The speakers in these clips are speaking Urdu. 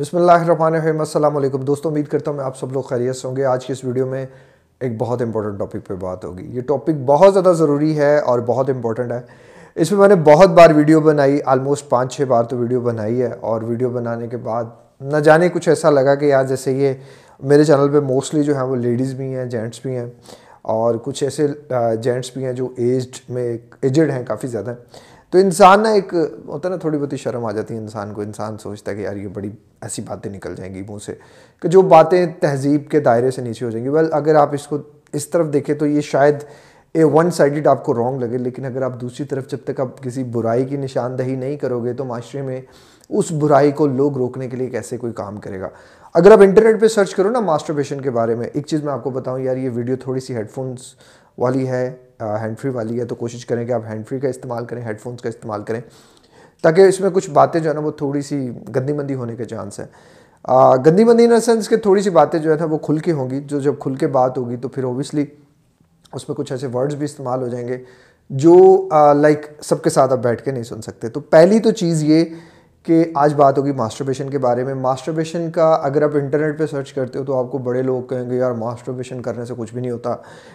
بسم اللہ الرحمن الرحیم، السلام علیکم۔ دوستوں امید کرتا ہوں میں آپ سب لوگ خیریت سے ہوں گے۔ آج کی اس ویڈیو میں ایک بہت امپورٹنٹ ٹاپک پہ بات ہوگی۔ یہ ٹاپک بہت زیادہ ضروری ہے اور بہت امپورٹنٹ ہے۔ اس میں میں نے بہت بار ویڈیو بنائی آلموسٹ پانچ چھ بار تو ویڈیو بنائی ہے اور ویڈیو بنانے کے بعد نہ جانے کچھ ایسا لگا کہ یار جیسے یہ میرے چینل پہ موسٹلی جو ہیں وہ لیڈیز بھی ہیں جینٹس بھی ہیں اور کچھ ایسے جینٹس بھی ہیں جو ایجڈ میں ایجڈ ہیں کافی زیادہ۔ تو انسان نا ایک ہوتا ہے نا تھوڑی بہت شرم آ جاتی ہے۔ انسان کو انسان سوچتا ہے کہ یار یہ بڑی ایسی باتیں نکل جائیں گی منہ سے کہ جو باتیں تہذیب کے دائرے سے نیچے ہو جائیں گی۔ ویل اگر آپ اس کو اس طرف دیکھیں تو یہ شاید اے ون سائڈڈ آپ کو رونگ لگے، لیکن اگر آپ دوسری طرف جب تک آپ کسی برائی کی نشاندہی نہیں کرو گے تو معاشرے میں اس برائی کو لوگ روکنے کے لیے کیسے کوئی کام کرے گا؟ اگر آپ انٹرنیٹ پہ سرچ کرو نا ماسٹربیشن کے بارے میں، ایک چیز میں آپ کو بتاؤں، یار یہ ویڈیو تھوڑی سی ہیڈ فونس والی ہے۔ ہینڈ فری والی ہے تو کوشش کریں کہ آپ ہینڈ فری کا استعمال کریں، ہیڈ فونس کا استعمال کریں، تاکہ اس میں کچھ باتیں جو ہے نا وہ تھوڑی سی گندی مندی ہونے کے چانس ہیں۔ گندی مندی ان سینس کہ تھوڑی سی باتیں جو ہے نا وہ کھل کے ہوں گی، جو جب کھل کے بات ہوگی تو پھر اوبیسلی اس میں کچھ ایسے ورڈز بھی استعمال ہو جائیں گے جو لائک سب کے ساتھ آپ بیٹھ کے نہیں سن سکتے۔ تو پہلی تو چیز یہ کہ آج بات ہوگی ماسٹربیشن کے بارے میں۔ ماسٹربیشن کا اگر آپ انٹرنیٹ پہ سرچ کرتے ہو تو آپ کو بڑے لوگ کہیں گے، یار ماسٹربیشن کرنے سے کچھ بھی نہیں ہوتا۔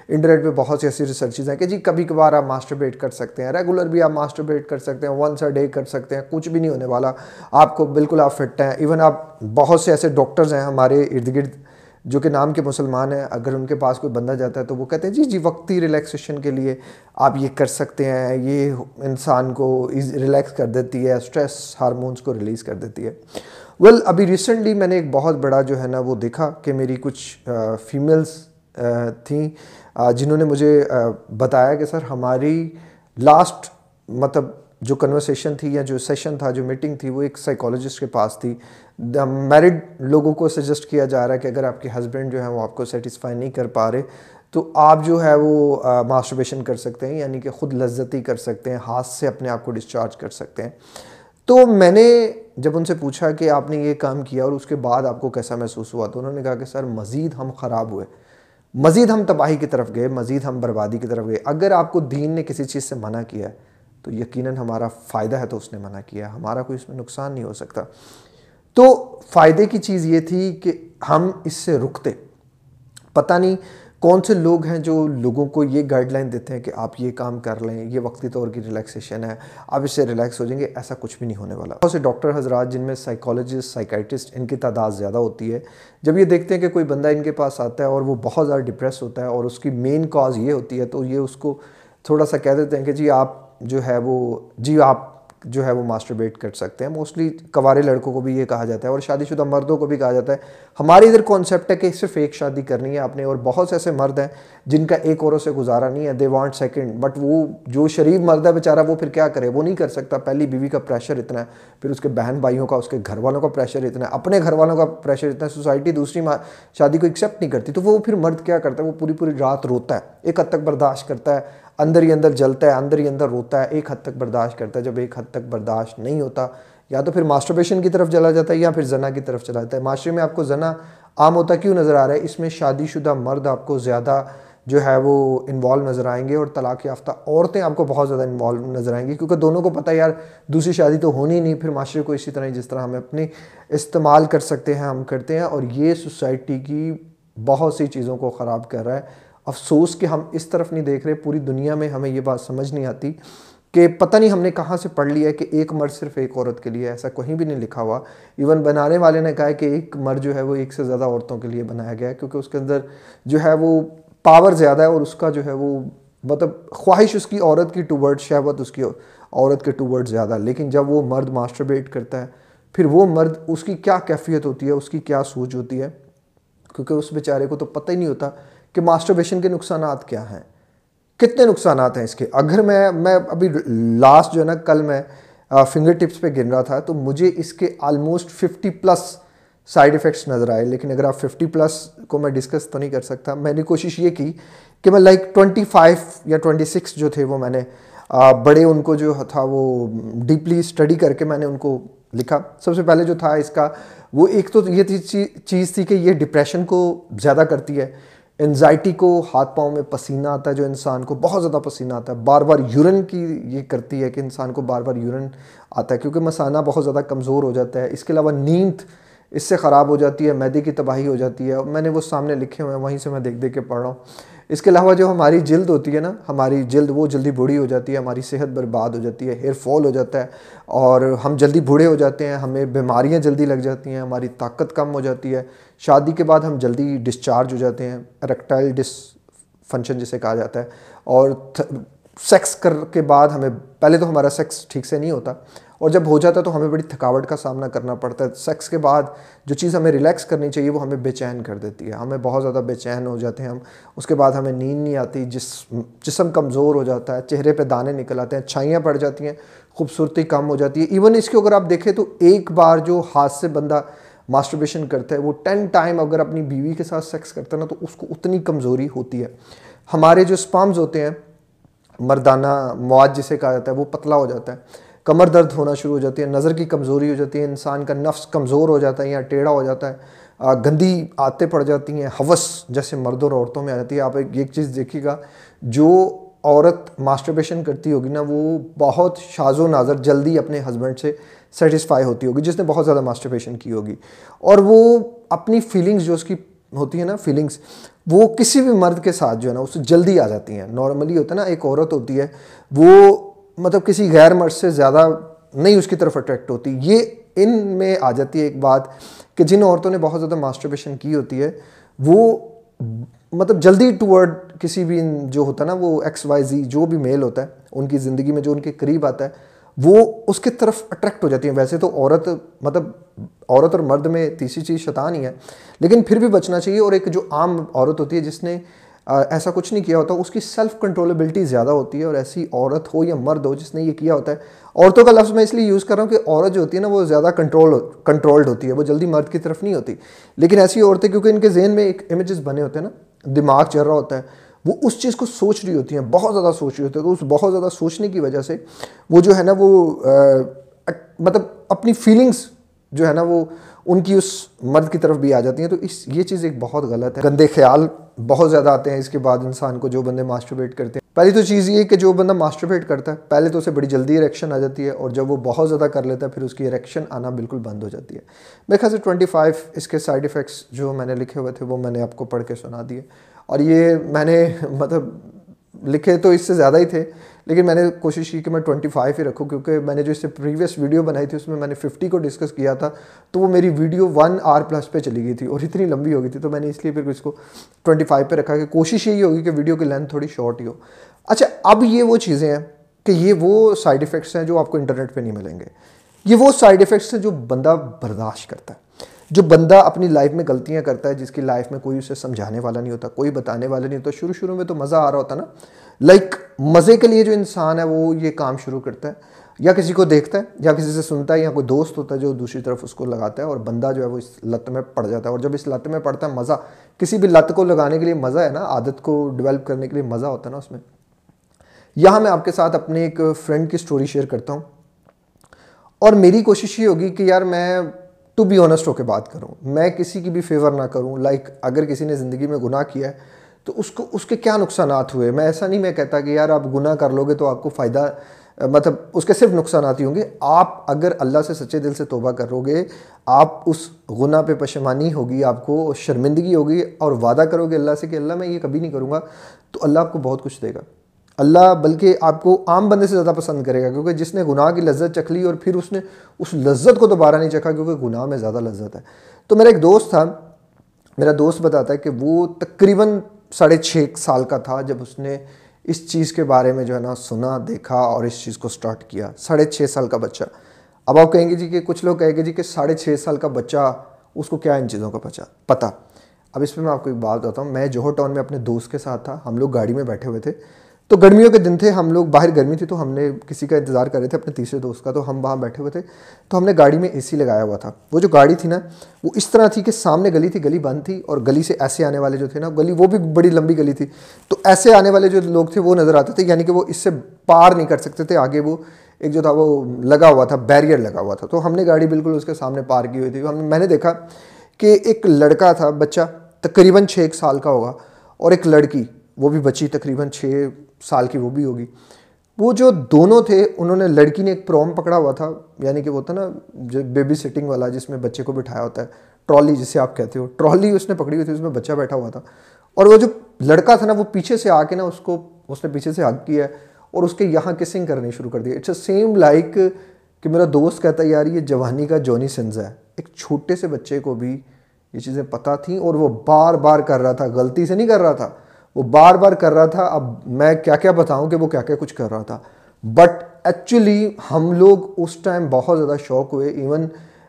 انٹرنیٹ پہ بہت سی ایسی ریسرچز ہیں کہ جی کبھی کبھار آپ ماسٹربیٹ کر سکتے ہیں۔ ریگولر بھی آپ ماسٹربیٹ کر سکتے ہیں ونس اے ڈے کر سکتے ہیں، کچھ بھی نہیں ہونے والا۔ آپ کو بالکل آپ فٹ ہیں۔ ایون آپ بہت سے ایسے ڈاکٹرز ہیں ہمارے ارد گرد۔ جو کہ نام کے مسلمان ہیں، اگر ان کے پاس کوئی بندہ جاتا ہے تو وہ کہتے ہیں جی جی وقتی ریلیکسیشن کے لیے آپ یہ کر سکتے ہیں، یہ انسان کو ریلیکس کر دیتی ہے اسٹریس ہارمونس کو ریلیز کر دیتی ہے۔ ویل ابھی ریسنٹلی میں نے ایک بہت بڑا جو ہے نا وہ دیکھا کہ میری کچھ فیمیلز تھیں جنہوں نے مجھے بتایا کہ سر ہماری لاسٹ مطلب جو کنورسیشن تھی یا جو سیشن تھا، جو میٹنگ تھی، وہ ایک سائیکالوجسٹ کے پاس تھی۔ میرڈ لوگوں کو سجسٹ کیا جا رہا ہے کہ اگر آپ کے ہسبینڈ جو ہیں وہ آپ کو سیٹسفائی نہیں کر پا رہے، تو آپ جو ہے وہ ماسٹربیشن کر سکتے ہیں یعنی کہ خود لذتی کر سکتے ہیں، ہاتھ سے اپنے آپ کو ڈسچارج کر سکتے ہیں۔ تو میں نے جب ان سے پوچھا کہ آپ نے یہ کام کیا اور اس کے بعد آپ کو کیسا محسوس ہوا، تو انہوں نے کہا کہ سر، مزید ہم خراب ہوئے۔ مزید ہم تباہی کی طرف گئے، مزید ہم بربادی کی طرف گئے۔ اگر آپ کو دین نے کسی چیز سے منع کیا ہے تو یقیناً ہمارا فائدہ ہے تو اس نے منع کیا ہمارا کوئی اس میں نقصان نہیں ہو سکتا۔ تو فائدے کی چیز یہ تھی کہ ہم اس سے رکتے۔ پتہ نہیں کون سے لوگ ہیں جو لوگوں کو یہ گائیڈ لائن دیتے ہیں کہ آپ یہ کام کر لیں، یہ وقتی طور کی ریلیکسیشن ہے، آپ اس سے ریلیکس ہو جائیں گے، ایسا کچھ بھی نہیں ہونے والا۔ بہت سے ڈاکٹر حضرات جن میں سائیکالوجسٹ سائیکائٹسٹ ان کی تعداد زیادہ ہوتی ہے، جب یہ دیکھتے ہیں کہ کوئی بندہ ان کے پاس آتا ہے اور وہ بہت زیادہ ڈپریس ہوتا ہے اور اس کی مین کاز یہ ہوتی ہے، تو یہ اس کو تھوڑا سا کہہ دیتے ہیں کہ جی آپ جو ہے وہ جی آپ جو ہے وہ ماسٹربیٹ کر سکتے ہیں. موسٹلی کوارے لڑکوں کو بھی یہ کہا جاتا ہے اور شادی شدہ مردوں کو بھی کہا جاتا ہے. ہماری ادھر کانسیپٹ ہے کہ صرف ایک شادی کرنی ہے آپ نے اور بہت سے ایسے مرد ہیں جن کا ایک اوروں سے گزارا نہیں ہے. دے وانٹ سیکنڈ بٹ وہ جو شریف مرد ہے بیچارہ، وہ پھر کیا کرے؟ وہ نہیں کر سکتا. پہلی بیوی کا پریشر اتنا ہے، پھر اس کے بہن بھائیوں کا، اس کے گھر والوں کا پریشر اتنا ہے، اپنے گھر والوں کا پریشر اتنا ہے سوسائٹی دوسری شادی کو ایکسیپٹ نہیں کرتی. تو وہ پھر مرد کیا کرتا ہے؟ وہ پوری پوری رات روتا ہے، ایک حد تک برداشت کرتا ہے اندر ہی اندر جلتا ہے، اندر ہی اندر روتا ہے، ایک حد تک برداشت کرتا ہے۔ جب ایک حد تک برداشت نہیں ہوتا، یا تو پھر ماسٹربیشن کی طرف چلا جاتا ہے یا پھر زنا کی طرف چلا جاتا ہے۔ معاشرے میں آپ کو زنا عام ہوتا کیوں نظر آ رہا ہے؟ اس میں شادی شدہ مرد آپ کو زیادہ جو ہے وہ انوالو نظر آئیں گے اور طلاق یافتہ عورتیں آپ کو بہت زیادہ انوالو نظر آئیں گی۔ کیونکہ دونوں کو پتہ یار، دوسری شادی تو ہونی نہیں، پھر معاشرے کو اسی طرح، جس طرح ہم اپنی استعمال کر سکتے ہیں، ہم کرتے ہیں۔ اور یہ سوسائٹی کی بہت سی چیزوں کو خراب کر رہا ہے۔ افسوس کہ ہم اس طرف نہیں دیکھ رہے، پوری دنیا میں ہمیں یہ بات سمجھ نہیں آتی کہ پتہ نہیں ہم نے کہاں سے پڑھ لیا ہے کہ ایک مرد صرف ایک عورت کے لیے، ایسا کہیں بھی نہیں لکھا ہوا۔ ایون بنانے والے نے کہا ہے کہ ایک مرد جو ہے وہ ایک سے زیادہ عورتوں کے لیے بنایا گیا ہے، کیونکہ اس کے اندر جو ہے وہ پاور زیادہ ہے اور اس کا جو ہے وہ مطلب خواہش اس کی عورت کی ٹو ورڈ شہوت اس کی عورت کے ٹو ورڈ زیادہ۔ لیکن جب وہ مرد ماسٹربیٹ کرتا ہے، پھر وہ مرد اس کی کیا کیفیت ہوتی ہے، اس کی کیا سوچ ہوتی ہے؟ کیونکہ اس بیچارے کو تو پتہ ہی نہیں ہوتا کہ ماسٹربیشن کے نقصانات کیا ہیں؟ کتنے نقصانات ہیں اس کے؟ اگر میں میں ابھی لاسٹ جو ہے نا، کل میں فنگر ٹپس پہ گن رہا تھا، تو مجھے اس کے almost fifty plus side effects نظر آئے، لیکن اگر آپ ففٹی پلس کو میں ڈسکس تو نہیں کر سکتا۔ میں نے کوشش یہ کی کہ میں لائک ٹوئنٹی فائیو یا ٹوئنٹی سکس جو تھے وہ میں نے بڑے ان کو جو تھا وہ ڈیپلی اسٹڈی کر کے میں نے ان کو لکھا۔ سب سے پہلے جو تھا اس کا، وہ ایک تو یہ چیز تھی کہ یہ ڈپریشن کو زیادہ کرتی ہے۔ انزائٹی کو ہاتھ پاؤں میں پسینہ آتا ہے جو انسان کو بہت زیادہ پسینہ آتا ہے۔ بار بار یورن کی یہ کرتی ہے کہ انسان کو بار بار یورن آتا ہے، کیونکہ مسانہ بہت زیادہ کمزور ہو جاتا ہے۔ اس کے علاوہ نیند اس سے خراب ہو جاتی ہے، میدے کی تباہی ہو جاتی ہے۔ میں نے وہ سامنے لکھے ہوئے ہیں، وہیں سے میں دیکھ دیکھ کے پڑھ رہا ہوں۔ اس کے علاوہ جو ہماری جلد ہوتی ہے نا، ہماری جلد وہ جلدی بوڑھی ہو جاتی ہے، ہماری صحت برباد ہو جاتی ہے، ہیئر فال ہو جاتا ہے اور ہم جلدی بوڑھے ہو جاتے ہیں، ہمیں بیماریاں جلدی لگ جاتی ہیں، ہماری طاقت کم ہو جاتی ہے۔ شادی کے بعد ہم جلدی ڈسچارج ہو جاتے ہیں ریکٹائل ڈس فنکشن جسے کہا جاتا ہے۔ اور سیکس کر کے بعد ہمیں پہلے تو ہمارا سیکس ٹھیک سے نہیں ہوتا۔ اور جب ہو جاتا ہے تو ہمیں بڑی تھکاوٹ کا سامنا کرنا پڑتا ہے۔ سیکس کے بعد جو چیز ہمیں ریلیکس کرنی چاہیے وہ ہمیں بے چین کر دیتی ہے۔ ہمیں بہت زیادہ بے چین ہو جاتے ہیں ہم۔ اس کے بعد ہمیں نیند نہیں آتی، جس جسم کمزور ہو جاتا ہے، چہرے پہ دانے نکل آتے ہیں، چھائیاں پڑ جاتی ہیں، خوبصورتی کم ہو جاتی ہے۔ ایون اس کے اگر آپ دیکھیں تو ایک بار جو ہاتھ سے بندہ ماسٹربیشن کرتا ہے، وہ ٹین ٹائم اگر اپنی بیوی کے ساتھ سیکس کرتا ہے نا، تو اس کو اتنی کمزوری ہوتی ہے۔ ہمارے جو اسپامز ہوتے ہیں، مردانہ مواد جسے کہا جاتا ہے، وہ پتلا ہو جاتا ہے۔ کمر درد ہونا شروع ہو جاتی ہے، نظر کی کمزوری ہو جاتی ہے، انسان کا نفس کمزور ہو جاتا ہے یا ٹیڑھا ہو جاتا ہے گندی آتے پڑ جاتی ہیں، حوث جیسے مرد اور عورتوں میں آ جاتی ہے۔ آپ ایک چیز دیکھیے گا، جو عورت ماسٹربیشن کرتی ہوگی نا، وہ بہت شاز و ناظر جلدی اپنے ہسبینڈ سے سیٹسفائی ہوتی ہوگی، جس نے بہت زیادہ ماسٹربیشن کی ہوگی۔ اور وہ اپنی فیلنگز جو اس کی ہوتی ہیں نا فیلنگز وہ کسی بھی مرد کے ساتھ جو ہے نا، اس سے جلدی آ جاتی ہیں۔ نارملی ہوتا ہے نا، ایک عورت ہوتی ہے، وہ مطلب کسی غیر مرد سے زیادہ نہیں اس کی طرف اٹریکٹ ہوتی۔ یہ ان میں آ جاتی ہے ایک بات کہ جن عورتوں نے بہت زیادہ ماسٹربیشن کی ہوتی ہے، وہ مطلب جلدی ٹورڈ کسی بھی جو ہوتا ہے نا، وہ ایکس وائی زی جو بھی میل ہوتا ہے، ان کی زندگی میں جو ان کے قریب آتا ہے، وہ اس کی طرف اٹریکٹ ہو جاتی ہیں۔ ویسے تو عورت مطلب عورت اور مرد میں تیسری چیز شیطان ہی ہے، لیکن پھر بھی بچنا چاہیے۔ اور ایک جو عام عورت ہوتی ہے، جس نے ایسا کچھ نہیں کیا ہوتا، اس کی سیلف کنٹرولبلٹی زیادہ ہوتی ہے اور ایسی عورت ہو یا مرد ہو جس نے یہ کیا ہوتا ہے۔ عورتوں کا لفظ میں اس لیے یوز کر رہا ہوں کہ عورت جو ہوتی ہے نا، وہ زیادہ کنٹرول کنٹرولڈ ہوتی ہے، وہ جلدی مرد کی طرف نہیں ہوتی۔ لیکن ایسی عورتیں، کیونکہ ان کے ذہن میں ایک امیجز بنے ہوتے ہیں نا، دماغ چل رہا ہوتا ہے، وہ اس چیز کو سوچ رہی ہوتی ہیں، بہت زیادہ سوچ رہی ہوتی ہے تو اس بہت زیادہ سوچنے کی وجہ سے وہ جو ہے نا، وہ مطلب اپنی فیلنگس جو ہے نا، وہ ان کی اس مرد کی طرف بھی آ جاتی ہیں، تو اس یہ چیز ایک بہت غلط ہے۔ گندے خیال بہت زیادہ آتے ہیں اس کے بعد انسان کو جو بندے ماسٹربیٹ کرتے ہیں۔ پہلی تو چیز یہ کہ جو بندہ ماسٹربیٹ کرتا ہے، پہلے تو اسے بڑی جلدی اریکشن آ جاتی ہے اور جب وہ بہت زیادہ کر لیتا ہے، پھر اس کی اریکشن آنا بالکل بند ہو جاتی ہے۔ میرے خیال سے ٹوئنٹی فائیو اس کے سائڈ افیکٹس جو میں نے لکھے ہوئے تھے، وہ میں نے آپ کو پڑھ کے سنا دیے۔ اور یہ میں نے مطلب لکھے تو اس سے زیادہ ہی تھے۔ لیکن میں نے کوشش کی کہ میں ٹوئنٹی فائیو ہی رکھوں، کیونکہ میں نے جو اس سے پریویس ویڈیو بنائی تھی، اس میں میں نے ففٹی کو ڈسکس کیا تھا، تو وہ میری ویڈیو ون آر پلس پہ چلی گئی تھی اور اتنی لمبی ہو گئی تھی۔ تو میں نے اس لیے پھر اس کو ٹوئنٹی فائیو پہ رکھا کہ کوشش یہی ہوگی کہ ویڈیو کی لینتھ تھوڑی شارٹ ہی ہو۔ اچھا اب یہ وہ چیزیں ہیں کہ یہ وہ سائڈ افیکٹس ہیں جو آپ کو انٹرنیٹ پہ نہیں ملیں گے۔ یہ وہ سائڈ افیکٹس ہیں جو بندہ برداشت کرتا ہے، جو بندہ اپنی لائف میں غلطیاں کرتا ہے، جس کی لائف میں کوئی اسے سمجھانے والا نہیں ہوتا، کوئی بتانے والا نہیں ہوتا۔ شروع شروع میں تو مزہ آ رہا ہوتا نا۔ لائک مزے کے لیے جو انسان ہے وہ یہ کام شروع کرتا ہے، یا کسی کو دیکھتا ہے، یا کسی سے سنتا ہے، یا کوئی دوست ہوتا ہے جو دوسری طرف اس کو لگاتا ہے اور بندہ جو ہے وہ اس لت میں پڑ جاتا ہے۔ اور جب اس لت میں پڑتا ہے مزہ، کسی بھی لت کو لگانے کے لیے مزہ ہے نا، عادت کو ڈیولپ کرنے کے لیے مزہ ہوتا ہے نا اس میں۔ یہاں میں آپ کے ساتھ اپنے ایک فرینڈ کی سٹوری شیئر کرتا ہوں۔ اور میری کوشش یہ ہوگی کہ یار میں ٹو بی آنسٹ ہو کے بات کروں۔ میں کسی کی بھی فیور نہ کروں۔ لائک اگر کسی نے زندگی میں گناہ کیا ہے تو اس کو اس کے کیا نقصانات ہوئے؟ میں ایسا نہیں میں کہتا کہ یار آپ گناہ کر لو گے تو آپ کو فائدہ مطلب اس کے صرف نقصانات ہی ہوں گے۔ آپ اگر اللہ سے سچے دل سے توبہ کرو گے آپ اس گناہ پہ پشمانی ہوگی، آپ کو شرمندگی ہوگی اور وعدہ کرو گے اللہ سے کہ اللہ میں یہ کبھی نہیں کروں گا، تو اللہ آپ کو بہت کچھ دے گا۔ اللہ بلکہ آپ کو عام بندے سے زیادہ پسند کرے گا، کیونکہ جس نے گناہ کی لذت چکھ لی اور پھر اس نے اس لذت کو دوبارہ نہیں چکھا کیونکہ گناہ میں زیادہ لذت ہے۔ تو میرا ایک دوست تھا، میرا دوست بتاتا ہے کہ وہ تقریباً ساڑھے چھ سال کا تھا جب اس نے اس چیز کے بارے میں جو ہے نا سنا، دیکھا اور اس چیز کو سٹارٹ کیا۔ ساڑھے چھ سال کا بچہ۔ اب آپ کہیں گے جی کہ کچھ لوگ کہیں گے جی کہ ساڑھے چھ سال کا بچہ، اس کو کیا ان چیزوں کا پچا؟ پتہ اب اس پہ میں آپ کو ایک بات بتاتا ہوں میں جوہر ٹاؤن میں اپنے دوست کے ساتھ تھا، ہم لوگ گاڑی میں بیٹھے ہوئے تھے۔ تو گرمیوں کے دن تھے، ہم لوگ باہر گرمی تھی تو ہم نے کسی کا انتظار کر رہے تھے، اپنے تیسرے دوست کا، تو ہم وہاں بیٹھے ہوئے تھے۔ تو ہم نے گاڑی میں اے سی لگایا ہوا تھا۔ وہ جو گاڑی تھی نا، وہ اس طرح تھی کہ سامنے گلی تھی، گلی بند تھی اور گلی سے ایسے آنے والے جو تھے نا، گلی وہ بھی بڑی لمبی گلی تھی۔ تو ایسے آنے والے جو لوگ تھے، وہ نظر آتے تھے یعنی کہ وہ اس سے پار نہیں کر سکتے تھے۔ آگے وہ ایک جو تھا، وہ لگا ہوا تھا، بیریئر لگا ہوا تھا۔ تو ہم نے گاڑی بالکل اس کے سامنے پار کی ہوئی تھی۔ ہم میں نے دیکھا کہ ایک لڑکا تھا بچہ، تقریباً چھ ایک سال کا ہوگا، اور ایک لڑکی، وہ بھی بچی تقریباً چھ سال کی وہ بھی ہوگی۔ وہ جو دونوں تھے، انہوں نے لڑکی نے ایک پروم پکڑا ہوا تھا یعنی کہ وہ تھا نا، جو بیبی سٹنگ والا جس میں بچے کو بٹھایا ہوتا ہے، ٹرالی جسے آپ کہتے ہو۔ ٹرالی اس نے پکڑی ہوئی تھی، اس میں بچہ بیٹھا ہوا تھا۔ اور وہ جو لڑکا تھا نا، وہ پیچھے سے آ کے نا اس کو، اس نے پیچھے سے حق کیا ہے اور اس کے یہاں کسنگ کرنی شروع کر دیا اٹس اے سیم لائک کہ میرا دوست کہتا ہے، یار، یہ جوانی کا جونی سنزا ہے۔ ایک چھوٹے سے بچے کو بھی یہ چیزیں پتہ تھیں اور وہ بار بار کر رہا تھا، غلطی سے نہیں کر رہا تھا۔ وہ بار بار کر رہا تھا، اب میں کیا کیا بتاؤں کہ وہ کیا کیا کچھ کر رہا تھا۔ بٹ ایکچولی ہم لوگ اس ٹائم بہت زیادہ شوق ہوئے ایون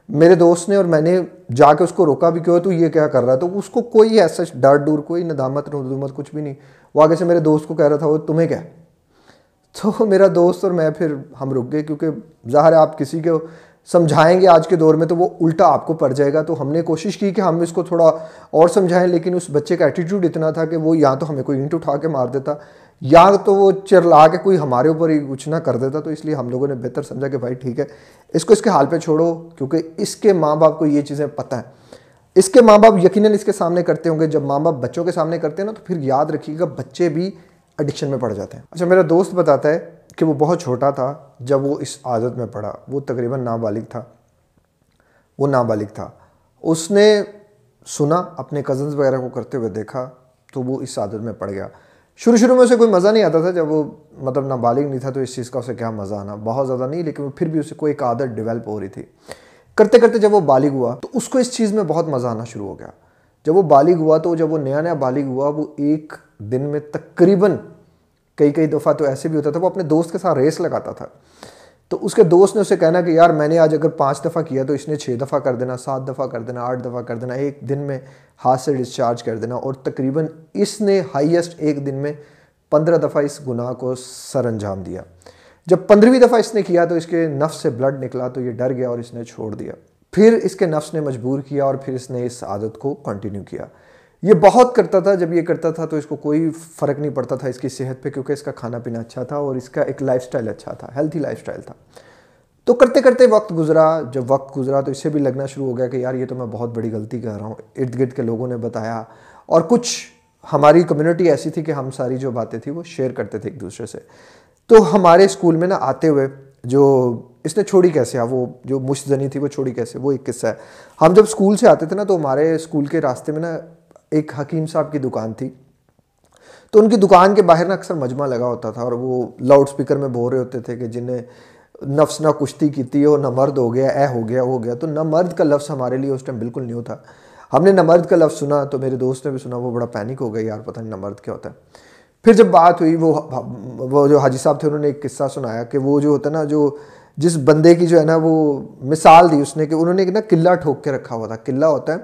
میرے دوست نے اور میں نے جا کے اس کو روکا بھی کیوں؟ تو یہ کیا کر رہا تو اس کو کوئی ایسا ڈر ڈور، کوئی ندامت ندومت کچھ بھی نہیں۔ وہ آگے سے میرے دوست کو کہہ رہا تھا، وہ تمہیں کیا؟ تو میرا دوست اور میں پھر ہم رک گئے، کیونکہ ظاہر ہے آپ کسی کو سمجھائیں گے آج کے دور میں تو وہ الٹا آپ کو پڑ جائے گا۔ تو ہم نے کوشش کی کہ ہم اس کو تھوڑا اور سمجھائیں، لیکن اس بچے کا ایٹیٹیوڈ اتنا تھا کہ وہ یا تو ہمیں کوئی اینٹ اٹھا کے مار دیتا، یا تو وہ چرلا کے کوئی ہمارے اوپر ہی کچھ نہ کر دیتا۔ تو اس لیے ہم لوگوں نے بہتر سمجھا کہ بھائی ٹھیک ہے، اس کو اس کے حال پہ چھوڑو، کیونکہ اس کے ماں باپ کو یہ چیزیں پتہ ہیں۔ اس کے ماں باپ یقیناً اس کے سامنے کرتے ہوں گے۔ جب ماں باپ بچوں کے سامنے کرتے ہیں نا، تو پھر یاد رکھیے گا، بچے بھی ایڈکشن میں پڑ جاتے ہیں۔ اچھا میرا دوست بتاتا ہے کہ وہ بہت چھوٹا تھا جب وہ اس عادت میں پڑا وہ تقریباً نابالغ تھا۔ وہ نابالغ تھا۔ اس نے سنا اپنے کزنز وغیرہ کو کرتے ہوئے دیکھا تو وہ اس عادت میں پڑ گیا۔ شروع شروع میں اسے کوئی مزہ نہیں آتا تھا جب وہ مطلب نابالغ نہیں تھا تو اس چیز کا اسے کیا مزہ آنا۔ بہت زیادہ نہیں، لیکن پھر بھی اسے کوئی ایک عادت ڈیولپ ہو رہی تھی۔ کرتے کرتے جب وہ بالغ ہوا تو اس کو اس چیز میں بہت مزہ آنا شروع ہو گیا۔ جب وہ بالغ ہوا تو جب وہ نیا نیا بالغ ہوا، وہ ایک دن میں تقریباً کئی کئی دفعہ تو ایسے بھی ہوتا تھا، وہ اپنے دوست کے ساتھ ریس لگاتا تھا۔ تو اس کے دوست نے اسے کہنا کہ یار میں نے آج اگر پانچ دفعہ کیا تو اس نے چھ دفعہ کر دینا، سات دفعہ کر دینا، آٹھ دفعہ کر دینا، ایک دن میں ہاتھ سے ڈسچارج کر دینا۔ اور تقریباً اس نے ہائیسٹ ایک دن میں پندرہ دفعہ اس گناہ کو سر انجام دیا۔ جب پندرہویں دفعہ اس نے کیا تو اس کے نفس سے بلڈ نکلا تو یہ ڈر گیا اور اس نے چھوڑ دیا۔ پھر اس کے نفس نے مجبور کیا اور پھر اس نے اس عادت کو کنٹینیو کیا۔ یہ بہت کرتا تھا، جب یہ کرتا تھا تو اس کو کوئی فرق نہیں پڑتا تھا اس کی صحت پہ، کیونکہ اس کا کھانا پینا اچھا تھا اور اس کا ایک لائف سٹائل اچھا تھا ہیلتھی لائف سٹائل تھا۔ تو کرتے کرتے وقت گزرا، جب وقت گزرا تو اس سے بھی لگنا شروع ہو گیا کہ یار یہ تو میں بہت بڑی غلطی کر رہا ہوں۔ ارد گرد کے لوگوں نے بتایا اور کچھ ہماری کمیونٹی ایسی تھی کہ ہم ساری جو باتیں تھیں وہ شیئر کرتے تھے ایک دوسرے سے۔ تو ہمارے اسکول میں نا آتے ہوئے جو اس نے چھوڑی کیسے، وہ جو مشتنی تھی وہ چھوڑی کیسے، وہ ایک قصہ ہے۔ ہم جب اسکول سے آتے تھے نا تو ہمارے اسکول کے راستے میں نا ایک حکیم صاحب کی دکان تھی۔ تو ان کی دکان کے باہر نا اکثر مجمع لگا ہوتا تھا اور وہ لاؤڈ سپیکر میں بول رہے ہوتے تھے کہ جنہیں نفس نہ کشتی کی تھی ہو، نہ مرد ہو گیا، اے ہو گیا ہو گیا۔ تو نہ مرد کا لفظ ہمارے لیے اس ٹائم بالکل نہیں ہوتا ہم نے نہ مرد کا لفظ سنا تو میرے دوست نے بھی سنا، وہ بڑا پینک ہو گیا، یار پتہ نہیں نہ مرد کیا ہوتا ہے۔ پھر جب بات ہوئی، وہ وہ جو حاجی صاحب تھے، انہوں نے ایک قصہ سنایا کہ وہ جو ہوتا ہے نا، جو جس بندے کی جو ہے نا، وہ مثال دی اس نے کہ انہوں نے ایک نا قلعہ ٹھوک کے رکھا ہوا تھا۔ قلعہ ہوتا ہے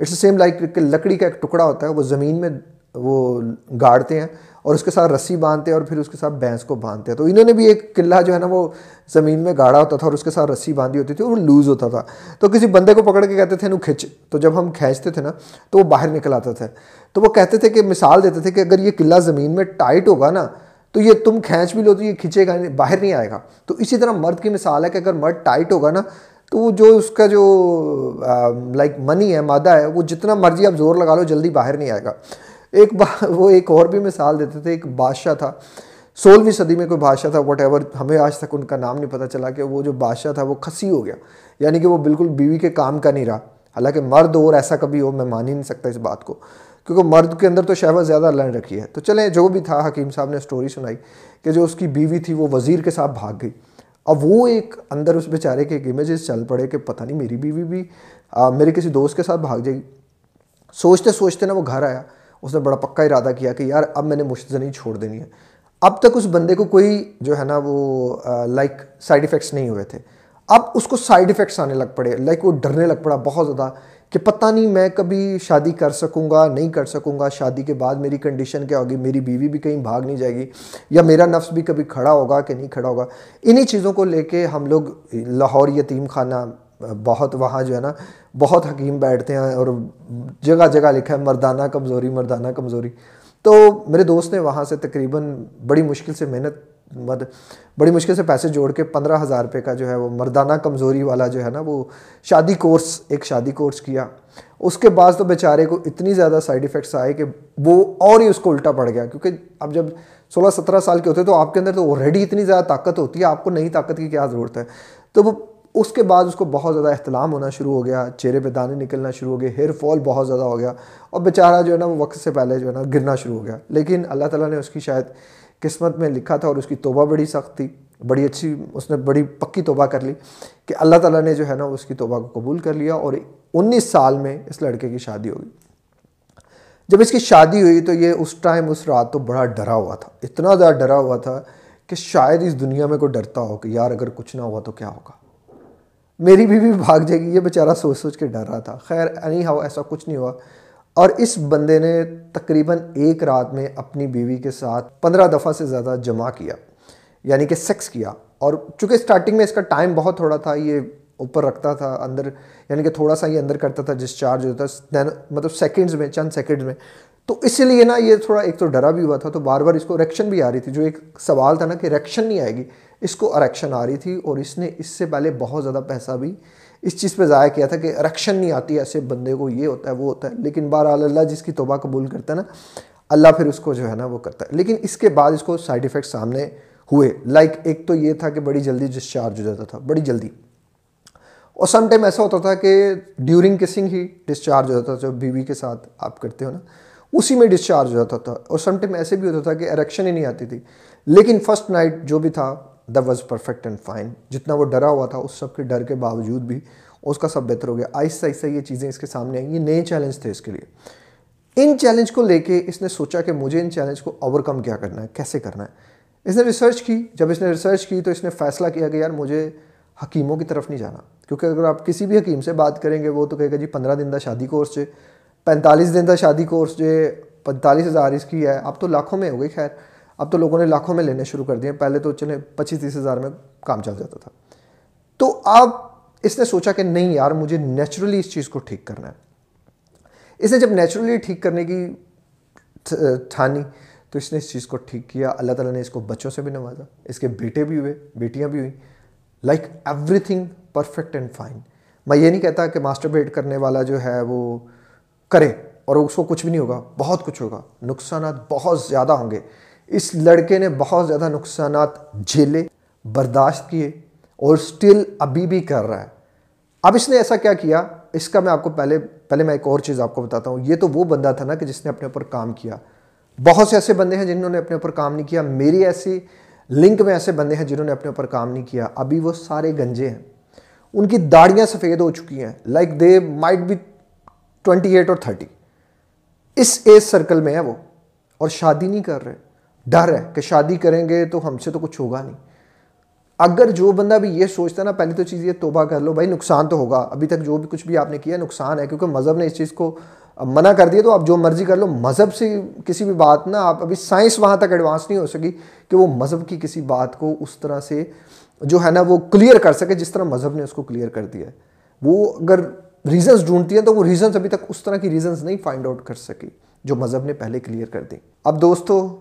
اٹس سیم لائک لکڑی کا ایک ٹکڑا ہوتا ہے، وہ زمین میں وہ گاڑتے ہیں اور اس کے ساتھ رسی باندھتے ہیں اور پھر اس کے ساتھ بھینس کو باندھتے ہیں۔ تو انہوں نے بھی ایک قلعہ جو ہے نا، وہ زمین میں گاڑا ہوتا تھا اور اس کے ساتھ رسی باندھی ہوتی تھی اور وہ لوز ہوتا تھا۔ تو کسی بندے کو پکڑ کے کہتے تھے نا کھچ۔ تو جب ہم کھینچتے تھے نا، تو وہ باہر نکل آتا تھا۔ تو وہ کہتے تھے کہ، مثال دیتے تھے کہ اگر یہ قلعہ زمین میں ٹائٹ ہوگا نا، تو یہ تم کھینچ بھی لو تو یہ کھینچے گا، باہر نہیں آئے گا۔ تو اسی طرح مرد کی مثال ہے کہ اگر مرد ٹائٹ ہوگا نا تو وہ جو اس کا جو لائک منی ہے، مادہ ہے، وہ جتنا مرضی آپ زور لگا لو، جلدی باہر نہیں آئے گا۔ ایک با، وہ ایک اور بھی مثال دیتے تھے، ایک بادشاہ تھا۔ سولہویں صدی میں کوئی بادشاہ تھا واٹ ایور ہمیں آج تک ان کا نام نہیں پتہ چلا کہ وہ جو بادشاہ تھا، وہ کھسی ہو گیا۔ یعنی کہ وہ بالکل بیوی کے کام کا نہیں رہا۔ حالانکہ مرد اور ایسا کبھی ہو، میں مان ہی نہیں سکتا اس بات کو۔ کیونکہ مرد کے اندر تو شہوت زیادہ اللہ نے رکھی ہے۔ تو چلیں، جو بھی تھا، حکیم صاحب نے اسٹوری سنائی کہ جو اس کی بیوی تھی، وہ وزیر کے ساتھ بھاگ گئی۔ اب وہ ایک اندر اس بیچارے کے ایک امیجز چل پڑے کہ پتہ نہیں میری بیوی بھی میرے کسی دوست کے ساتھ بھاگ جائے گی۔ سوچتے سوچتے نا وہ گھر آیا۔ اس نے بڑا پکا ارادہ کیا کہ یار اب میں نے مشتزنی چھوڑ دینی ہے۔ اب تک اس بندے کو کوئی جو ہے نا وہ لائک سائیڈ ایفیکٹس نہیں ہوئے تھے۔ اب اس کو سائیڈ ایفیکٹس آنے لگ پڑے لائک وہ ڈرنے لگ پڑا بہت زیادہ۔ کہ پتہ نہیں میں کبھی شادی کر سکوں گا، نہیں کر سکوں گا، شادی کے بعد میری کنڈیشن کیا ہوگی؟ میری بیوی بھی کہیں بھاگ نہیں جائے گی، یا میرا نفس بھی کبھی کھڑا ہوگا کہ نہیں کھڑا ہوگا؟ انہی چیزوں کو لے کے ہم لوگ لاہور یتیم خانہ، بہت وہاں جو ہے نا، بہت حکیم بیٹھتے ہیں اور جگہ جگہ لکھا ہے، مردانہ کمزوری مردانہ کمزوری۔ تو میرے دوست نے وہاں سے تقریباً بڑی مشکل سے محنت بڑی مشکل سے پیسے جوڑ کے پندرہ ہزار روپے کا جو ہے وہ مردانہ کمزوری والا جو ہے نا وہ شادی کورس، ایک شادی کورس کیا۔ اس کے بعد تو بیچارے کو اتنی زیادہ سائیڈ ایفیکٹس آئے کہ وہ اور ہی اس کو الٹا پڑ گیا۔ کیونکہ اب جب سولہ سترہ سال کے ہوتے تو آپ کے اندر تو آلریڈی اتنی زیادہ طاقت ہوتی ہے، آپ کو نئی طاقت کی کیا ضرورت ہے؟ تو وہ اس کے بعد اس کو بہت زیادہ احتلام ہونا شروع ہو گیا، چہرے پہ دانے نکلنا شروع ہو گئے ہیئر فال بہت زیادہ ہو گیا اور بیچارہ جو ہے نا وہ وقت سے پہلے جو ہے نا گرنا شروع ہو گیا۔ لیکن اللہ تعالیٰ نے اس کی شاید قسمت میں لکھا تھا اور اس کی توبہ بڑی سخت تھی، بڑی اچھی، اس نے بڑی پکی توبہ کر لی کہ اللہ تعالیٰ نے جو ہے نا اس کی توبہ کو قبول کر لیا اور انیس سال میں اس لڑکے کی شادی ہوگی جب اس کی شادی ہوئی تو یہ اس ٹائم، اس رات تو بڑا ڈرا ہوا تھا، اتنا زیادہ ڈرا ہوا تھا کہ شاید اس دنیا میں کوئی ڈرتا ہو کہ یار اگر کچھ نہ ہوا تو کیا ہوگا۔ میری بیوی بھاگ جائے گی، یہ بیچارہ سوچ سوچ کے ڈر رہا تھا۔ خیر اینی ہاؤ ایسا کچھ نہیں ہوا۔ اور اس بندے نے تقریباً ایک رات میں اپنی بیوی کے ساتھ پندرہ دفعہ سے زیادہ جمع کیا یعنی کہ سیکس کیا۔ اور چونکہ اسٹارٹنگ میں اس کا ٹائم بہت تھوڑا تھا، یہ اوپر رکھتا تھا، اندر یعنی کہ تھوڑا سا یہ اندر کرتا تھا ڈسچارج ہوتا تھا مطلب سیکنڈز میں، چند سیکنڈز میں۔ تو اس لیے نا یہ تھوڑا ایک تو ڈرا بھی ہوا تھا، تو بار بار اس کو ریکشن بھی آ رہی تھی۔ جو ایک سوال تھا نا کہ ریکشن نہیں آئے گی، اس کو اریکشن آ رہی تھی اور اس نے اس سے پہلے بہت زیادہ پیسہ بھی اس چیز پہ ضائع کیا تھا کہ اریکشن نہیں آتی ایسے بندے کو، یہ ہوتا ہے، وہ ہوتا ہے۔ لیکن بہرحال اللہ جس کی توبہ قبول کرتا ہے نا، اللہ پھر اس کو جو ہے نا وہ کرتا ہے۔ لیکن اس کے بعد اس کو سائڈ ایفیکٹ سامنے ہوئے۔ لائک ایک تو یہ تھا کہ بڑی جلدی ڈسچارج ہو جاتا تھا، بڑی جلدی۔ اور سم ٹائم ایسا ہوتا تھا کہ ڈیورنگ کسنگ ہی ڈسچارج ہو جاتا تھا جو بیوی کے ساتھ آپ کرتے ہو نا، اسی میں ڈسچارج ہو جاتا تھا۔ اور سم ٹائم ایسے بھی ہوتا تھا کہ اریکشن ہی نہیں آتی تھی۔ لیکن فرسٹ نائٹ جو بھی تھا the was perfect and fine جتنا وہ ڈرا ہوا تھا، اس سب کے ڈر کے باوجود بھی اس کا سب بہتر ہو گیا۔ آہستہ آہستہ یہ چیزیں اس کے سامنے آئیں۔ یہ نئے چیلنج تھے اس کے لیے۔ ان چیلنج کو لے کے اس نے سوچا کہ مجھے ان چیلنج کو اوور کم کیا کرنا ہے، کیسے کرنا ہے؟ اس نے ریسرچ کی۔ جب اس نے ریسرچ کی تو اس نے فیصلہ کیا کہ یار مجھے حکیموں کی طرف نہیں جانا۔ کیونکہ اگر آپ کسی بھی حکیم سے بات کریں گے، وہ تو کہے گا جی پندرہ دن کا شادی کورس جو پینتالیس دن کا شادی کورس جو پینتالیس ہزار اس کی ہے۔ اب تو لاکھوں میں ہو گئی خیر۔ اب تو لوگوں نے لاکھوں میں لینے شروع کر دیے، پہلے تو چلے پچیس تیس ہزار میں کام چل جاتا تھا۔ تو اب اس نے سوچا کہ نہیں یار، مجھے نیچرلی اس چیز کو ٹھیک کرنا ہے۔ اس نے جب نیچرلی ٹھیک کرنے کی ٹھانی تو اس نے اس چیز کو ٹھیک کیا۔ اللہ تعالیٰ نے اس کو بچوں سے بھی نوازا، اس کے بیٹے بھی ہوئے، بیٹیاں بھی ہوئیں۔ Like everything perfect and fine میں یہ نہیں کہتا کہ ماسٹر بیٹ کرنے والا جو ہے وہ کرے اور اس کو کچھ بھی نہیں ہوگا، بہت کچھ ہوگا۔ نقصانات بہت زیادہ ہوں گے۔ اس لڑکے نے بہت زیادہ نقصانات جھیلے، برداشت کیے اور سٹل ابھی بھی کر رہا ہے۔ اب اس نے ایسا کیا کیا؟ اس کا میں آپ کو پہلے پہلے میں ایک اور چیز آپ کو بتاتا ہوں۔ یہ تو وہ بندہ تھا نا کہ جس نے اپنے اوپر کام کیا۔ بہت سے ایسے بندے ہیں جنہوں نے اپنے اوپر کام نہیں کیا۔ میری ایسی لنک میں ایسے بندے ہیں جنہوں نے اپنے اوپر کام نہیں کیا۔ ابھی وہ سارے گنجے ہیں۔ ان کی داڑیاں سفید ہو چکی ہیں۔ Like they might be twenty eight اور تھرٹی اس ایج سرکل میں ہے وہ اور شادی نہیں کر رہے۔ ڈر ہے کہ شادی کریں گے تو ہم سے تو کچھ ہوگا نہیں۔ اگر جو بندہ بھی یہ سوچتا ہے نا، پہلی تو چیز یہ توبہ کر لو، بھائی نقصان تو ہوگا۔ ابھی تک جو بھی کچھ بھی آپ نے کیا، نقصان ہے۔ کیونکہ مذہب نے اس چیز کو منع کر دیا، تو آپ جو مرضی کر لو۔ مذہب سے کسی بھی بات نا، آپ ابھی سائنس وہاں تک ایڈوانس نہیں ہو سکی کہ وہ مذہب کی کسی بات کو اس طرح سے جو ہے نا، وہ کلیئر کر سکے جس طرح مذہب نے اس کو کلیئر کر دیا ہے۔ وہ اگر ریزنس ڈھونڈتی ہیں تو وہ ریزنس ابھی تک اس طرح کی ریزنس نہیں فائنڈ آؤٹ کر سکی جو مذہب نے پہلے کلیئر کر دی۔ اب دوستو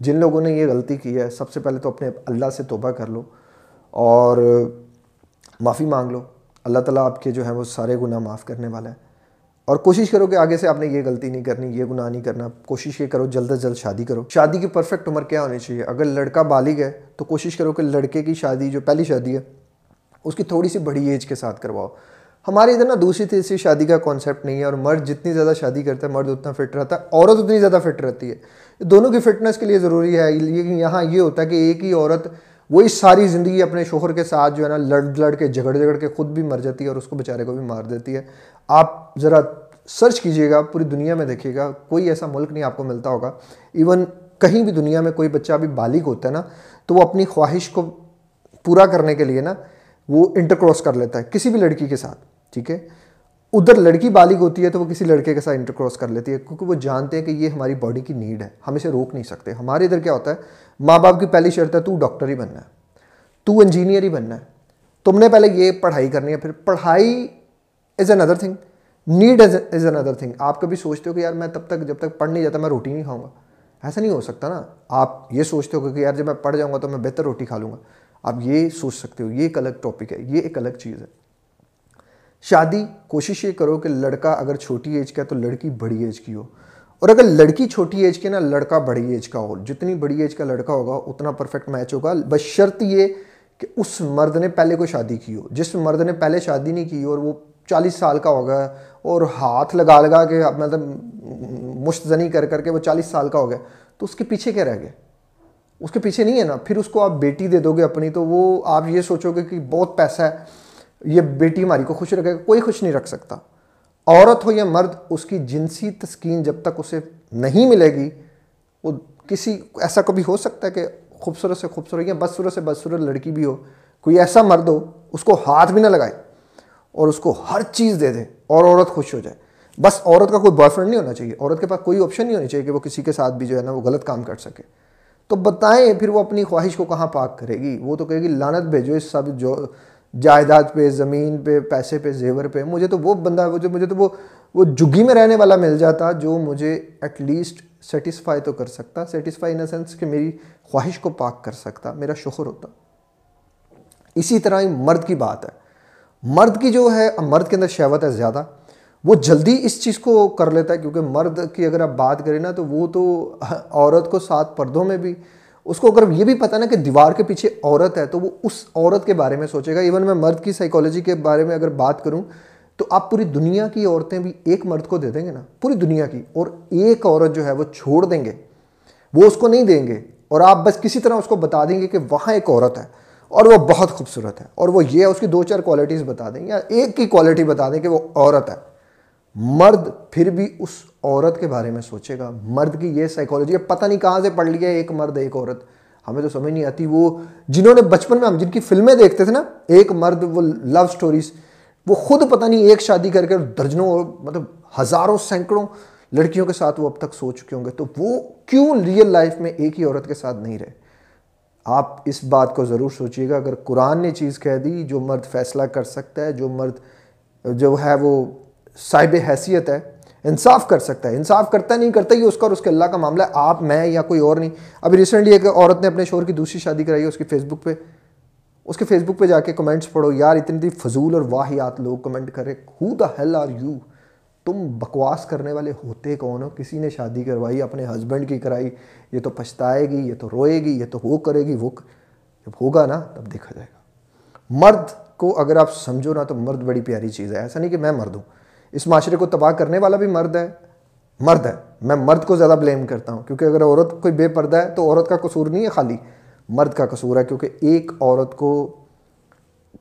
جن لوگوں نے یہ غلطی کی ہے، سب سے پہلے تو اپنے اللہ سے توبہ کر لو اور معافی مانگ لو۔ اللہ تعالیٰ آپ کے جو ہے وہ سارے گناہ معاف کرنے والا ہے اور کوشش کرو کہ آگے سے آپ نے یہ غلطی نہیں کرنی، یہ گناہ نہیں کرنا۔ کوشش یہ کرو، جلد از جلد شادی کرو۔ شادی کی پرفیکٹ عمر کیا ہونی چاہیے؟ اگر لڑکا بالغ ہے تو کوشش کرو کہ لڑکے کی شادی، جو پہلی شادی ہے، اس کی تھوڑی سی بڑی ایج کے ساتھ کرواؤ۔ ہمارے ادھر نا دوسری تیسری شادی کا کانسیپٹ نہیں ہے اور مرد جتنی زیادہ شادی کرتا ہے، مرد اتنا فٹ رہتا ہے، عورت اتنی زیادہ فٹ رہتی ہے۔ دونوں کی فٹنس کے لیے ضروری ہے۔ لیکن یہاں یہ ہوتا ہے کہ ایک ہی عورت وہی ساری زندگی اپنے شوہر کے ساتھ جو ہے نا لڑ لڑ کے جھگڑ جھگڑ کے خود بھی مر جاتی ہے اور اس کو بیچارے کو بھی مار دیتی ہے۔ آپ ذرا سرچ کیجیے گا، پوری دنیا میں دیکھیے گا، کوئی ایسا ملک نہیں آپ کو ملتا ہوگا۔ ایون کہیں بھی دنیا میں کوئی بچہ ابھی بالغ ہوتا ہے نا، تو وہ اپنی خواہش کو پورا کرنے کے لیے نا وہ انٹر کراس کر لیتا ہے کسی بھی لڑکی کے ساتھ، ٹھیک ہے؟ ادھر لڑکی بالغ ہوتی ہے تو وہ کسی لڑکے کے ساتھ انٹر کراس کر لیتی ہے، کیونکہ وہ جانتے ہیں کہ یہ ہماری باڈی کی نیڈ ہے۔ ہم اسے روک نہیں سکتے۔ ہمارے ادھر کیا ہوتا ہے، ماں باپ کی پہلی شرط ہے، تو ڈاکٹر ہی بننا ہے، تو انجینئر ہی بننا ہے۔ تم نے پہلے یہ پڑھائی کرنی ہے، پھر پڑھائی is another thing need is another thing آپ کبھی سوچتے ہو کہ یار میں تب تک، جب تک پڑھ نہیں جاتا، میں روٹی نہیں کھاؤں گا۔ ایسا نہیں ہو سکتا نا۔ آپ یہ سوچتے ہو کہ یار جب میں پڑھ جاؤں گا تو میں بہتر روٹی کھا لوں گا۔ آپ یہ سوچ سکتے ہو، یہ ایک الگ ٹاپک ہے، یہ ایک الگ چیز ہے۔ شادی کوشش یہ کرو کہ لڑکا اگر چھوٹی ایج کا ہے تو لڑکی بڑی ایج کی ہو۔ اور اگر لڑکی چھوٹی ایج کے نا، لڑکا بڑی ایج کا ہو۔ جتنی بڑی ایج کا لڑکا ہوگا، اتنا پرفیکٹ میچ ہوگا۔ بس شرط یہ کہ اس مرد نے پہلے کوئی شادی کی ہو۔ جس مرد نے پہلے شادی نہیں کی اور وہ چالیس سال کا ہوگا اور ہاتھ لگا لگا کے مطلب مشتزنی کر کر کے وہ چالیس سال کا ہو گیا، تو اس کے پیچھے کیا رہ گیا؟ اس کے پیچھے نہیں ہے نا۔ پھر اس کو آپ بیٹی دے دو گے اپنی، تو وہ آپ یہ سوچو گے کہ بہت پیسہ ہے۔ یہ بیٹی ہماری کو خوش رکھے گا، کوئی خوش نہیں رکھ سکتا۔ عورت ہو یا مرد، اس کی جنسی تسکین جب تک اسے نہیں ملے گی، وہ کسی، ایسا کبھی ہو سکتا ہے کہ خوبصورت سے خوبصورت، یا بدصورت سے بدصورت لڑکی بھی ہو، کوئی ایسا مرد ہو، اس کو ہاتھ بھی نہ لگائے اور اس کو ہر چیز دے دے اور عورت خوش ہو جائے۔ بس عورت کا کوئی بوائے فرینڈ نہیں ہونا چاہیے۔ عورت کے پاس کوئی آپشن نہیں ہونی چاہیے کہ وہ کسی کے ساتھ بھی جو ہے نا، وہ غلط کام کر سکے۔ تو بتائیں پھر وہ اپنی خواہش کو کہاں پاک کرے گی؟ وہ تو کہے گی لانت بھیجو، اس سب جو جائیداد پہ، زمین پہ، پیسے پہ، زیور پہ، مجھے تو وہ بندہ مجھے تو وہ وہ جگی میں رہنے والا مل جاتا جو مجھے ایٹ لیسٹ سیٹسفائی تو کر سکتا۔ سیٹسفائی ان سینس کہ میری خواہش کو پاک کر سکتا، میرا شوہر ہوتا۔ اسی طرح ہی مرد کی بات ہے۔ مرد کی جو ہے مرد کے اندر شہوت ہے زیادہ۔ وہ جلدی اس چیز کو کر لیتا ہے کیونکہ مرد کی اگر آپ بات کریں نا تو وہ تو عورت کو ساتھ پردوں میں بھی اس کو اگر یہ بھی پتا نا کہ دیوار کے پیچھے عورت ہے تو وہ اس عورت کے بارے میں سوچے گا. ایون میں مرد کی سائیکالوجی کے بارے میں اگر بات کروں تو آپ پوری دنیا کی عورتیں بھی ایک مرد کو دے دیں گے نا. پوری دنیا کی. اور ایک عورت جو ہے وہ چھوڑ دیں گے. وہ اس کو نہیں دیں گے. اور آپ بس کسی طرح اس کو بتا دیں گے کہ وہاں ایک عورت ہے. اور وہ بہت خوبصورت ہے. اور وہ یہ ہے، اس کی دو چار کوالٹیز بتا دیں. یا ایک کی کوالٹی بتا دیں کہ وہ عورت ہے. مرد پھر بھی اس عورت کے بارے میں سوچے گا۔ مرد کی یہ سائیکالوجی ہے، پتہ نہیں کہاں سے پڑھ لیا ایک مرد، ایک عورت۔ ہمیں تو سمجھ نہیں آتی۔ وہ جنہوں نے بچپن میں، ہم جن کی فلمیں دیکھتے تھے نا، ایک مرد، وہ لو سٹوریز وہ خود پتہ نہیں ایک شادی کر کے درجنوں مطلب ہزاروں، سینکڑوں لڑکیوں کے ساتھ وہ اب تک سو چکے ہوں گے۔ تو وہ کیوں ریئل لائف میں ایک ہی عورت کے ساتھ نہیں رہے؟ آپ اس بات کو ضرور سوچیے گا۔ اگر قرآن نے چیز کہہ دی، جو مرد فیصلہ کر سکتا ہے، جو مرد، جو ہے وہ صاحب حیثیت ہے، انصاف کر سکتا ہے۔ انصاف کرتا نہیں، کرتا ہی اس کا اور اس کے اللہ کا معاملہ ہے۔ آپ، میں یا کوئی اور نہیں۔ ابھی ریسنٹلی ایک عورت نے اپنے شور کی دوسری شادی کرائی ہے اس کی فیس بک پہ۔ اس کے فیس بک پہ جا کے کمنٹس پڑھو۔ یار، اتنی اتنی فضول اور واحیات لوگ کمنٹ کرے ہو دا ہیل آر یو تم بکواس کرنے والے ہوتے کون ہو؟ کسی نے شادی کروائی، اپنے ہسبینڈ کی کرائی۔ یہ تو پچھتائے گی، یہ تو روئے گی، یہ تو وہ کرے گی، وہ جب ہوگا نا، تب دیکھا جائے گا۔ مرد کو اگر آپ سمجھو نا، تو مرد بڑی پیاری چیز ہے۔ ایسا نہیں کہ میں مرد ہوں۔ اس معاشرے کو تباہ کرنے والا بھی مرد ہے۔ مرد ہے۔ میں مرد کو زیادہ بلیم کرتا ہوں، کیونکہ اگر عورت کوئی بے پردہ ہے تو عورت کا قصور نہیں ہے خالی۔ مرد کا قصور ہے، کیونکہ ایک عورت کو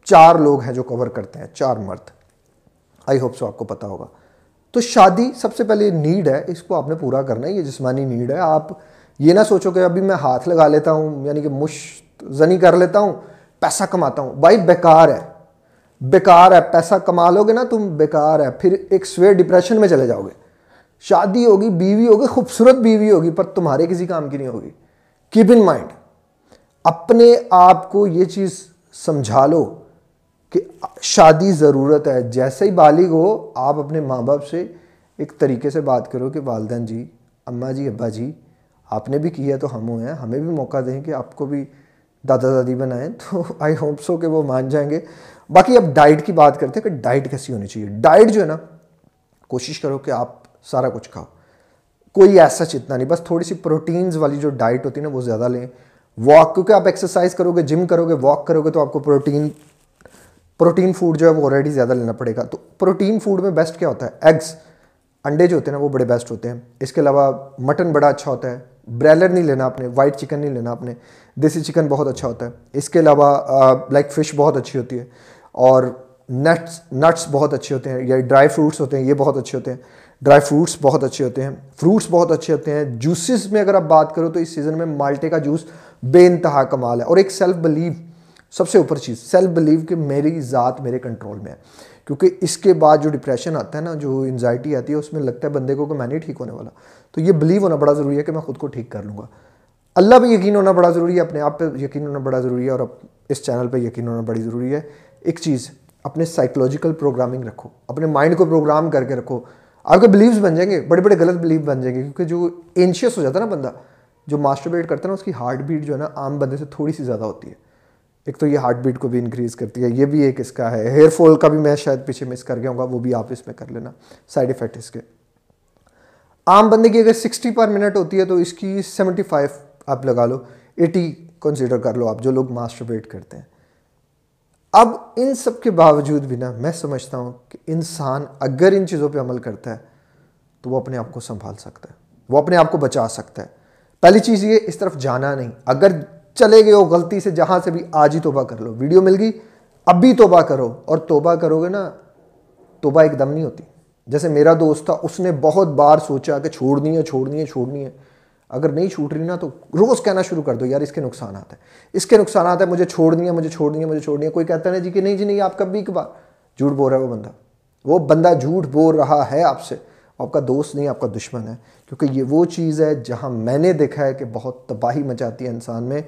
چار لوگ ہیں جو کور کرتے ہیں، چار مرد۔ آئی ہوپ سو آپ کو پتا ہوگا۔ تو شادی سب سے پہلے نیڈ ہے، اس کو آپ نے پورا کرنا ہے، یہ جسمانی نیڈ ہے۔ آپ یہ نہ سوچو کہ ابھی میں ہاتھ لگا لیتا ہوں یعنی کہ مشتنی کر لیتا ہوں، پیسہ کماتا ہوں۔ بھائی، بیکار ہے۔ بیکار ہے، پیسہ کما لو گے نا تم، بیکار ہے۔ پھر ایک سویر ڈپریشن میں چلے جاؤ گے شادی ہوگی، بیوی ہوگی، خوبصورت بیوی ہوگی، پر تمہارے کسی کام کی نہیں ہوگی۔ کیپ ان مائنڈ اپنے آپ کو یہ چیز سمجھا لو کہ شادی ضرورت ہے۔ جیسے ہی بالغ ہو، آپ اپنے ماں باپ سے ایک طریقے سے بات کرو کہ والدین جی اماں جی ابا جی آپ نے بھی کیا تو ہم ہوئے ہیں۔ ہمیں بھی موقع دیں کہ آپ کو بھی دادا دادی بنائیں۔ تو آئی ہوپ سو کہ وہ مان جائیں گے۔ باقی اب ڈائٹ کی بات کرتے ہیں کہ ڈائٹ کیسی ہونی چاہیے۔ ڈائٹ جو ہے نا، کوشش کرو کہ آپ سارا کچھ کھاؤ۔ کوئی ایسا چتنا نہیں، بس تھوڑی سی پروٹینز والی جو ڈائٹ ہوتی ہے نا، وہ زیادہ لیں۔ واک، کیونکہ آپ ایکسرسائز کرو گے جم کرو گے واک کرو گے تو آپ کو پروٹین پروٹین فوڈ جو ہے وہ آلریڈی زیادہ لینا پڑے گا۔ تو پروٹین فوڈ میں بیسٹ کیا ہوتا ہے؟ ایگس انڈے جو ہوتے ہیں نا، وہ بڑے بیسٹ ہوتے ہیں۔ اس کے علاوہ مٹن بڑا اچھا ہوتا ہے۔ بریلر نہیں لینا آپ نے وائٹ چکن نہیں لینا آپ نے۔ دیسی چکن بہت اچھا ہوتا ہے۔ اس کے علاوہ لائک فش بہت اچھی ہوتی ہے۔ اور نٹس نٹس بہت اچھے ہوتے ہیں یا ڈرائی فروٹس ہوتے ہیں، یہ بہت اچھے ہوتے ہیں۔ ڈرائی فروٹس بہت اچھے ہوتے ہیں۔ فروٹس بہت اچھے ہوتے ہیں۔ جوسز میں اگر آپ بات کرو تو اس سیزن میں مالٹے کا جوس بے انتہا کمال ہے۔ اور ایک سیلف بلیو سب سے اوپر چیز سیلف بلیو کہ میری ذات میرے کنٹرول میں ہے۔ کیونکہ اس کے بعد جو ڈپریشن آتا ہے نا، جو انزائٹی آتی ہے، اس میں لگتا ہے بندے کو کہ میں نہیں ٹھیک ہونے والا۔ تو یہ بلیو ہونا بڑا ضروری ہے کہ میں خود کو ٹھیک کر لوں گا۔ اللہ پہ یقین ہونا بڑا ضروری ہے، اپنے آپ پہ یقین ہونا بڑا ضروری ہے اور اس چینل پہ یقین ہونا بڑی ضروری ہے۔ ایک چیز، اپنے سائیکلوجیکل پروگرامنگ رکھو، اپنے مائنڈ کو پروگرام کر کے رکھو۔ آپ کے بلیوز بن جائیں گے، بڑے بڑے غلط بلیو بن جائیں گے، کیونکہ جو انشیس ہو جاتا ہے نا بندہ، جو ماسٹر بیٹ کرتا ہے نا، اس کی ہارٹ بیٹ جو ہے نا عام بندے سے تھوڑی سی زیادہ ہوتی ہے۔ ایک تو یہ ہارٹ بیٹ کو بھی انکریز کرتی ہے، یہ بھی ایک اس کا ہے۔ ہیئر فال کا بھی میں شاید پیچھے مس کر گیا ہوں گا، وہ بھی آپ اس میں کر لینا۔ سائڈ افیکٹ اس کے۔ عام بندے کی اگر سکسٹی پر منٹ ہوتی ہے تو اس کی سیونٹی فائیو آپ لگا لو ایٹی کنسیڈر کر لو آپ جو لوگ ماسٹربیٹ کرتے ہیں۔ اب ان سب کے باوجود بھی نا میں سمجھتا ہوں کہ انسان اگر ان چیزوں پہ عمل کرتا ہے تو وہ اپنے آپ کو سنبھال سکتا ہے، وہ اپنے آپ کو بچا سکتا ہے۔ پہلی چیز یہ اس طرف جانا نہیں، اگر چلے گئے ہو غلطی سے جہاں سے بھی آج ہی توبہ کر لو، ویڈیو مل گئی، اب بھی توبہ کرو اور توبہ کرو گے نا، توبہ ایک دم نہیں ہوتی۔ جیسے میرا دوست تھا، اس نے بہت بار سوچا کہ چھوڑنی ہے چھوڑنی ہے چھوڑنی ہے۔ اگر نہیں چھوٹ رہی نا تو روز کہنا شروع کر دو، یار اس کے نقصانات ہیں۔ اس کے نقصانات ہیں، مجھے چھوڑنی ہے مجھے چھوڑنی ہے مجھے چھوڑنی ہے کوئی کہتا ہے جی کہ نہیں جی نہیں، آپ کب بھی بار جھوٹ بول رہا ہے وہ بندہ۔ وہ بندہ جھوٹ بول رہا ہے آپ سے۔ آپ کا دوست نہیں، آپ کا دشمن ہے۔ کیونکہ یہ وہ چیز ہے جہاں میں نے دیکھا ہے کہ بہت تباہی مچاتی ہے انسان میں۔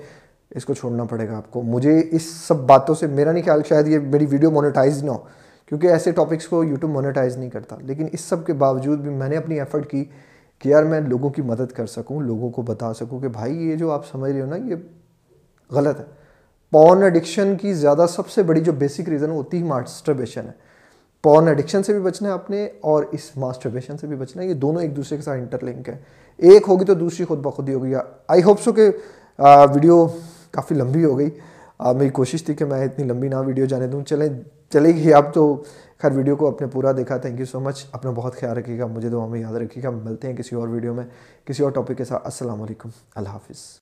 اس کو چھوڑنا پڑے گا آپ کو۔ مجھے اس سب باتوں سے میرا نہیں خیال، شاید یہ میری ویڈیو مونیٹائز نہ ہو۔ کیونکہ ایسے ٹاپکس کو یوٹیوب مونیٹائز نہیں کرتا۔ لیکن اس سب کے باوجود بھی میں نے اپنی ایفرٹ کی کہ یار میں لوگوں کی مدد کر سکوں، لوگوں کو بتا سکوں کہ بھائی یہ جو آپ سمجھ رہے ہو نا، یہ غلط ہے۔ پون ایڈکشن کی زیادہ سب سے بڑی جو بیسک ریزن ہوتی ہی ماسٹربیشن ہے۔ پون ایڈکشن سے بھی بچنا ہے اپنے اور اس ماسٹربیشن سے بھی بچنا ہے۔ یہ دونوں ایک دوسرے کے ساتھ انٹر لنک ہے۔ ایک ہوگی تو دوسری خود بخود ہی ہوگی۔ آئی ہوپ سو کہ ویڈیو کافی لمبی ہو گئی۔ میری کوشش تھی کہ میں اتنی لمبی نہ ویڈیو جانے دوں۔ چلیں، چلے گی۔ اب تو خیر ویڈیو کو اپنے پورا دیکھا. تھینک یو سو مچ اپنا بہت خیال رکھیے گا. مجھے دعا میں یاد رکھیے گا. ملتے ہیں کسی اور ویڈیو میں. کسی اور ٹاپک کے ساتھ. السلام علیکم. اللہ حافظ.